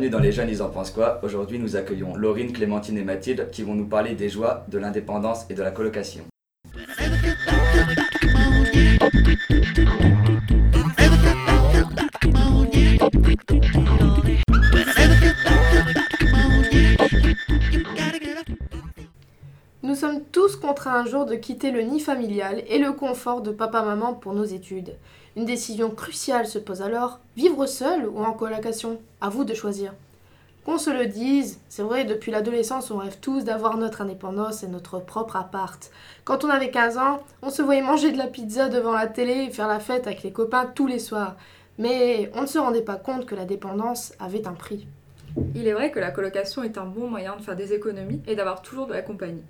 Bienvenue dans Les Jeunes, ils en pensent quoi Aujourd'hui, nous accueillons Laurine, Clémentine et Mathilde qui vont nous parler des joies de l'indépendance et de la colocation. Nous sommes tous contraints un jour de quitter le nid familial et le confort de papa-maman pour nos études. Une décision cruciale se pose alors, vivre seul ou en colocation? À vous de choisir. Qu'on se le dise, c'est vrai, depuis l'adolescence, on rêve tous d'avoir notre indépendance et notre propre appart. Quand on avait 15 ans, on se voyait manger de la pizza devant la télé et faire la fête avec les copains tous les soirs. Mais on ne se rendait pas compte que la dépendance avait un prix. Il est vrai que la colocation est un bon moyen de faire des économies et d'avoir toujours de la compagnie.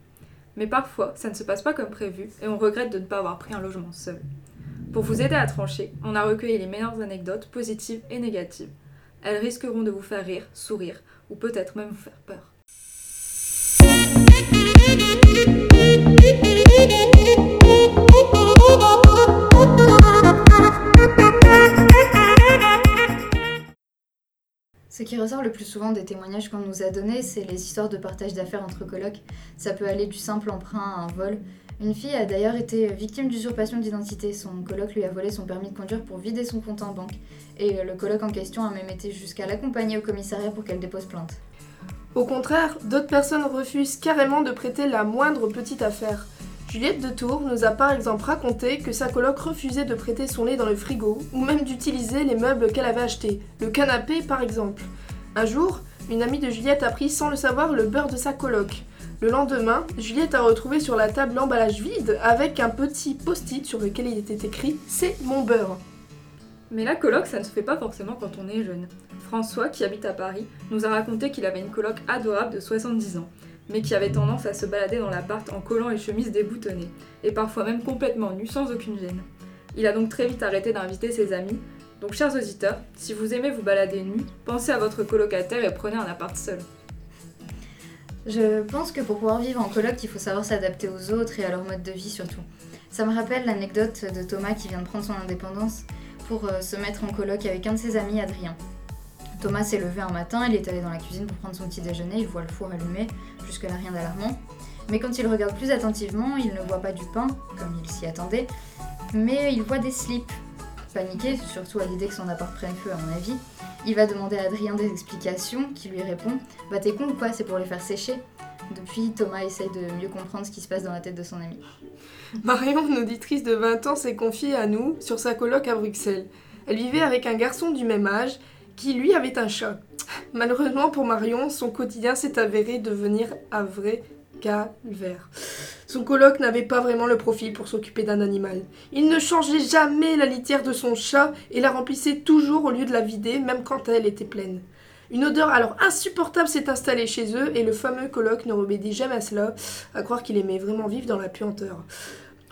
Mais parfois, ça ne se passe pas comme prévu et on regrette de ne pas avoir pris un logement seul. Pour vous aider à trancher, on a recueilli les meilleures anecdotes positives et négatives. Elles risqueront de vous faire rire, sourire ou peut-être même vous faire peur. Ce qui ressort le plus souvent des témoignages qu'on nous a donnés, c'est les histoires de partage d'affaires entre colocs. Ça peut aller du simple emprunt à un vol. Une fille a d'ailleurs été victime d'usurpation d'identité. Son coloc lui a volé son permis de conduire pour vider son compte en banque. Et le coloc en question a même été jusqu'à l'accompagner au commissariat pour qu'elle dépose plainte. Au contraire, d'autres personnes refusent carrément de prêter la moindre petite affaire. Juliette de Tours nous a par exemple raconté que sa coloc refusait de prêter son lait dans le frigo ou même d'utiliser les meubles qu'elle avait achetés, le canapé par exemple. Un jour, une amie de Juliette a pris sans le savoir le beurre de sa coloc. Le lendemain, Juliette a retrouvé sur la table l'emballage vide avec un petit post-it sur lequel il était écrit C'est mon beurre. Mais la coloc, ça ne se fait pas forcément quand on est jeune. François, qui habite à Paris, nous a raconté qu'il avait une coloc adorable de 70 ans mais qui avait tendance à se balader dans l'appart en collant les chemises déboutonnées, et parfois même complètement nu sans aucune gêne. Il a donc très vite arrêté d'inviter ses amis. Donc chers auditeurs, si vous aimez vous balader nu, pensez à votre colocataire et prenez un appart seul. Je pense que pour pouvoir vivre en coloc, il faut savoir s'adapter aux autres et à leur mode de vie surtout. Ça me rappelle l'anecdote de Thomas qui vient de prendre son indépendance pour euh, se mettre en coloc avec un de ses amis, Adrien. Thomas s'est levé un matin, il est allé dans la cuisine pour prendre son petit déjeuner, il voit le four allumé, jusque-là rien d'alarmant. Mais quand il regarde plus attentivement, il ne voit pas du pain, comme il s'y attendait, mais il voit des slips. Paniqué, surtout à l'idée que son appart prenne feu à mon avis, il va demander à Adrien des explications, qui lui répond Bah t'es con ou quoi, c'est pour les faire sécher? Depuis, Thomas essaye de mieux comprendre ce qui se passe dans la tête de son ami. Marion, une auditrice de 20 ans, s'est confiée à nous sur sa coloc à Bruxelles. Elle vivait avec un garçon du même âge qui lui avait un chat. Malheureusement pour Marion, son quotidien s'est avéré devenir vrai calvaire. Son coloc n'avait pas vraiment le profil pour s'occuper d'un animal. Il ne changeait jamais la litière de son chat et la remplissait toujours au lieu de la vider, même quand elle était pleine. Une odeur alors insupportable s'est installée chez eux et le fameux coloc ne remédie jamais à cela, à croire qu'il aimait vraiment vivre dans la puanteur.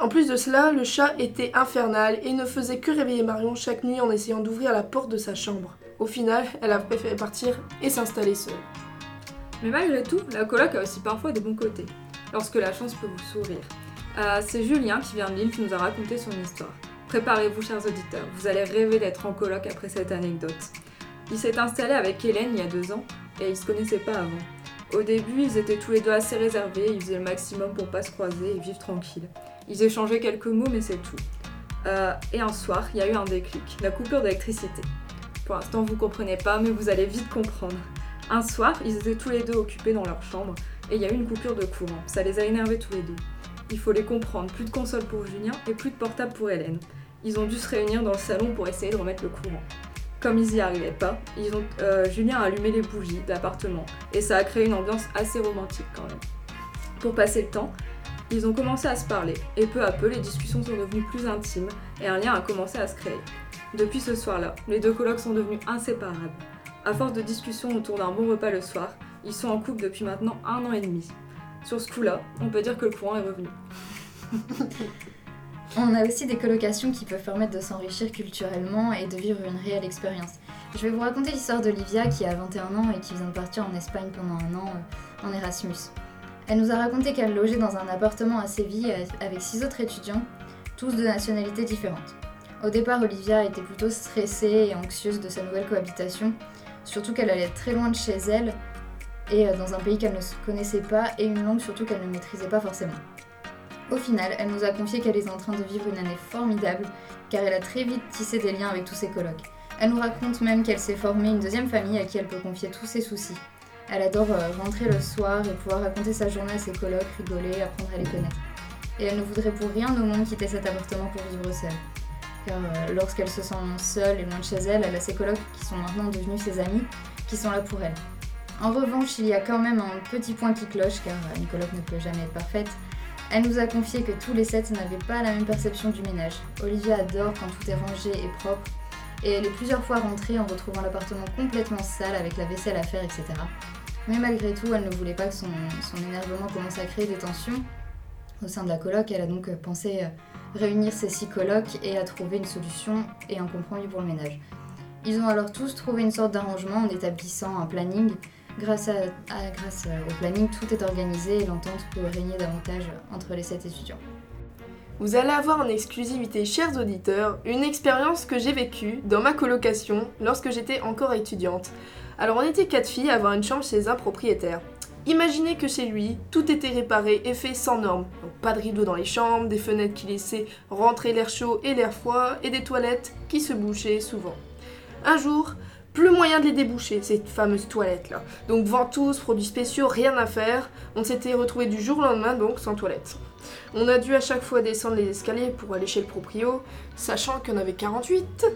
En plus de cela, le chat était infernal et ne faisait que réveiller Marion chaque nuit en essayant d'ouvrir la porte de sa chambre. Au final, elle a préféré partir et s'installer seule. Mais malgré tout, la coloc a aussi parfois des bons côtés, lorsque la chance peut vous sourire. Euh, c'est Julien qui vient de Lille qui nous a raconté son histoire. Préparez-vous, chers auditeurs, vous allez rêver d'être en coloc après cette anecdote. Il s'est installé avec Hélène il y a deux ans et ils se connaissaient pas avant. Au début, ils étaient tous les deux assez réservés, ils faisaient le maximum pour pas se croiser et vivre tranquille. Ils échangeaient quelques mots, mais c'est tout. Euh, et un soir, il y a eu un déclic, la coupure d'électricité. Pour l'instant, vous comprenez pas, mais vous allez vite comprendre. Un soir, ils étaient tous les deux occupés dans leur chambre et il y a eu une coupure de courant. Ça les a énervés tous les deux. Il faut les comprendre, plus de console pour Julien et plus de portable pour Hélène. Ils ont dû se réunir dans le salon pour essayer de remettre le courant. Comme ils y arrivaient pas, euh, Julien a allumé les bougies de l'appartement et ça a créé une ambiance assez romantique quand même. Pour passer le temps, ils ont commencé à se parler et peu à peu les discussions sont devenues plus intimes et un lien a commencé à se créer. Depuis ce soir-là, les deux colocs sont devenus inséparables. À force de discussions autour d'un bon repas le soir, ils sont en couple depuis maintenant un an et demi. Sur ce coup-là, on peut dire que le courant est revenu. On a aussi des colocations qui peuvent permettre de s'enrichir culturellement et de vivre une réelle expérience. Je vais vous raconter l'histoire d'Olivia qui a 21 ans et qui vient de partir en Espagne pendant un an euh, en Erasmus. Elle nous a raconté qu'elle logeait dans un appartement à Séville avec six autres étudiants, tous de nationalités différentes. Au départ, Olivia était plutôt stressée et anxieuse de sa nouvelle cohabitation, surtout qu'elle allait très loin de chez elle et euh, dans un pays qu'elle ne connaissait pas et une langue surtout qu'elle ne maîtrisait pas forcément. Au final, elle nous a confié qu'elle est en train de vivre une année formidable car elle a très vite tissé des liens avec tous ses colocs. Elle nous raconte même qu'elle s'est formée une deuxième famille à qui elle peut confier tous ses soucis. Elle adore euh, rentrer le soir et pouvoir raconter sa journée à ses colocs, rigoler, apprendre à les connaître. Et elle ne voudrait pour rien au monde quitter cet appartement pour vivre seule. Euh, lorsqu'elle se sent seule et loin de chez elle, elle a ses colocs qui sont maintenant devenus ses amis, qui sont là pour elle. En revanche, il y a quand même un petit point qui cloche, car une coloc ne peut jamais être parfaite. Elle nous a confié que tous les sept n'avaient pas la même perception du ménage. Olivia adore quand tout est rangé et propre, et elle est plusieurs fois rentrée en retrouvant l'appartement complètement sale avec la vaisselle à faire, etc. Mais malgré tout, elle ne voulait pas que son, énervement commence à créer des tensions au sein de la coloc. Elle a donc pensé réunir ses six colocs et à trouver une solution et un compromis pour le ménage. Ils ont alors tous trouvé une sorte d'arrangement en établissant un planning. Grâce, grâce au planning, tout est organisé et l'entente peut régner davantage entre les sept étudiants. Vous allez avoir en exclusivité, chers auditeurs, une expérience que j'ai vécue dans ma colocation lorsque j'étais encore étudiante. Alors on était quatre filles à avoir une chambre chez un propriétaire. Imaginez que chez lui, tout était réparé et fait sans normes. pas de rideaux dans les chambres, des fenêtres qui laissaient rentrer l'air chaud et l'air froid, et des toilettes qui se bouchaient souvent. Un jour, plus moyen de les déboucher, ces fameuses toilettes là. Donc ventouses, produits spéciaux, rien à faire. On s'était retrouvé du jour au lendemain donc sans toilette. On a dû à chaque fois descendre les escaliers pour aller chez le proprio, sachant qu'il y en avait 48.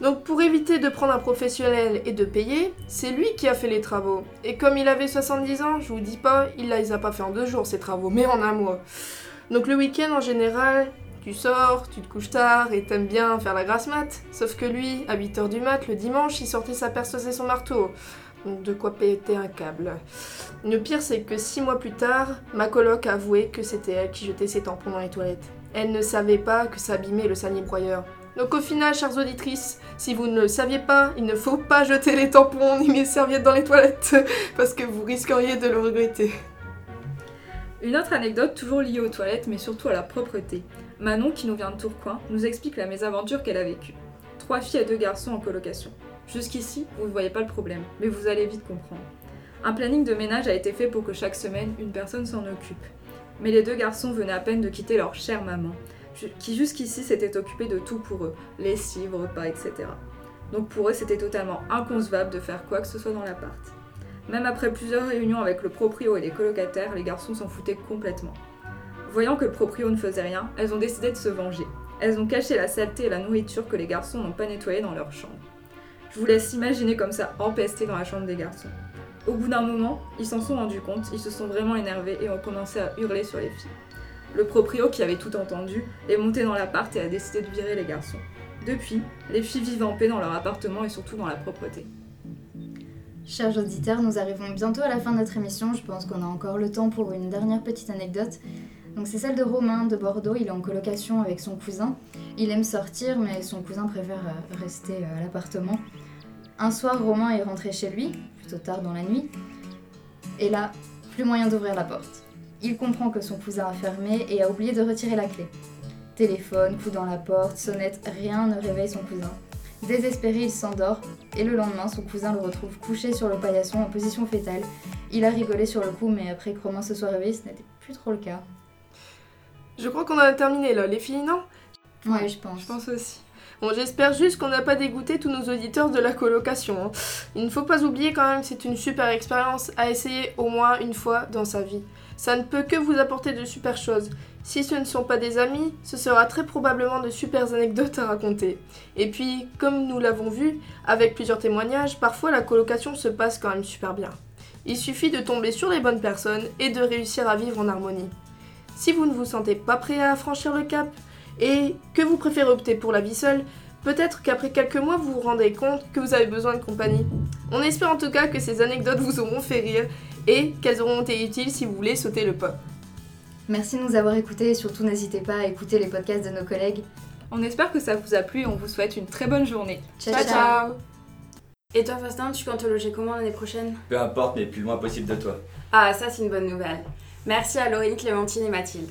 Donc pour éviter de prendre un professionnel et de payer, c'est lui qui a fait les travaux. Et comme il avait 70 ans, je vous dis pas, il les a pas fait en deux jours ces travaux, mais en un mois. Donc le week-end en général, tu sors, tu te couches tard et t'aimes bien faire la grasse mat. Sauf que lui, à 8h du mat, le dimanche, il sortait sa perceuse et son marteau. De quoi péter un câble. Le pire, c'est que six mois plus tard, ma coloc a avoué que c'était elle qui jetait ses tampons dans les toilettes. Elle ne savait pas que ça abîmait le salier broyeur. Donc au final, chères auditrices, si vous ne le saviez pas, il ne faut pas jeter les tampons ni les serviettes dans les toilettes, parce que vous risqueriez de le regretter. Une autre anecdote toujours liée aux toilettes, mais surtout à la propreté. Manon, qui nous vient de Tourcoing, nous explique la mésaventure qu'elle a vécue. Trois filles et deux garçons en colocation. Jusqu'ici, vous ne voyez pas le problème, mais vous allez vite comprendre. Un planning de ménage a été fait pour que chaque semaine, une personne s'en occupe. Mais les deux garçons venaient à peine de quitter leur chère maman, qui jusqu'ici s'était occupée de tout pour eux, lessive, repas, etc. Donc pour eux, c'était totalement inconcevable de faire quoi que ce soit dans l'appart. Même après plusieurs réunions avec le proprio et les colocataires, les garçons s'en foutaient complètement. Voyant que le proprio ne faisait rien, elles ont décidé de se venger. Elles ont caché la saleté et la nourriture que les garçons n'ont pas nettoyée dans leur chambre. Je vous laisse imaginer comme ça empesté dans la chambre des garçons. Au bout d'un moment, ils s'en sont rendus compte, ils se sont vraiment énervés et ont commencé à hurler sur les filles. Le proprio, qui avait tout entendu, est monté dans l'appart et a décidé de virer les garçons. Depuis, les filles vivent en paix dans leur appartement et surtout dans la propreté. Chers auditeurs, nous arrivons bientôt à la fin de notre émission. Je pense qu'on a encore le temps pour une dernière petite anecdote. Donc c'est celle de Romain de Bordeaux. Il est en colocation avec son cousin. Il aime sortir, mais son cousin préfère euh, rester euh, à l'appartement. Un soir, Romain est rentré chez lui, plutôt tard dans la nuit. Et là, plus moyen d'ouvrir la porte. Il comprend que son cousin a fermé et a oublié de retirer la clé. Téléphone, coup dans la porte, sonnette, rien ne réveille son cousin. Désespéré, il s'endort et le lendemain, son cousin le retrouve couché sur le paillasson en position fétale. Il a rigolé sur le coup, mais après que Romain se soit réveillé, ce n'était plus trop le cas. Je crois qu'on en a terminé là, les filles, non? Ouais, je pense. Je pense aussi. Bon, j'espère juste qu'on n'a pas dégoûté tous nos auditeurs de la colocation. Hein. Il ne faut pas oublier quand même que c'est une super expérience à essayer au moins une fois dans sa vie. Ça ne peut que vous apporter de super choses. Si ce ne sont pas des amis, ce sera très probablement de super anecdotes à raconter. Et puis, comme nous l'avons vu, avec plusieurs témoignages, parfois la colocation se passe quand même super bien. Il suffit de tomber sur les bonnes personnes et de réussir à vivre en harmonie. Si vous ne vous sentez pas prêt à franchir le cap et que vous préférez opter pour la vie seule, peut-être qu'après quelques mois vous vous rendez compte que vous avez besoin de compagnie. On espère en tout cas que ces anecdotes vous auront fait rire et qu'elles auront été utiles si vous voulez sauter le pas. Merci de nous avoir écoutés et surtout n'hésitez pas à écouter les podcasts de nos collègues. On espère que ça vous a plu et on vous souhaite une très bonne journée. Ciao ciao, Et toi Fastin, tu comptes loger comment l'année prochaine? Peu importe, mais plus loin possible de toi. Ah ça c'est une bonne nouvelle. Merci à Laurine, Clémentine et Mathilde.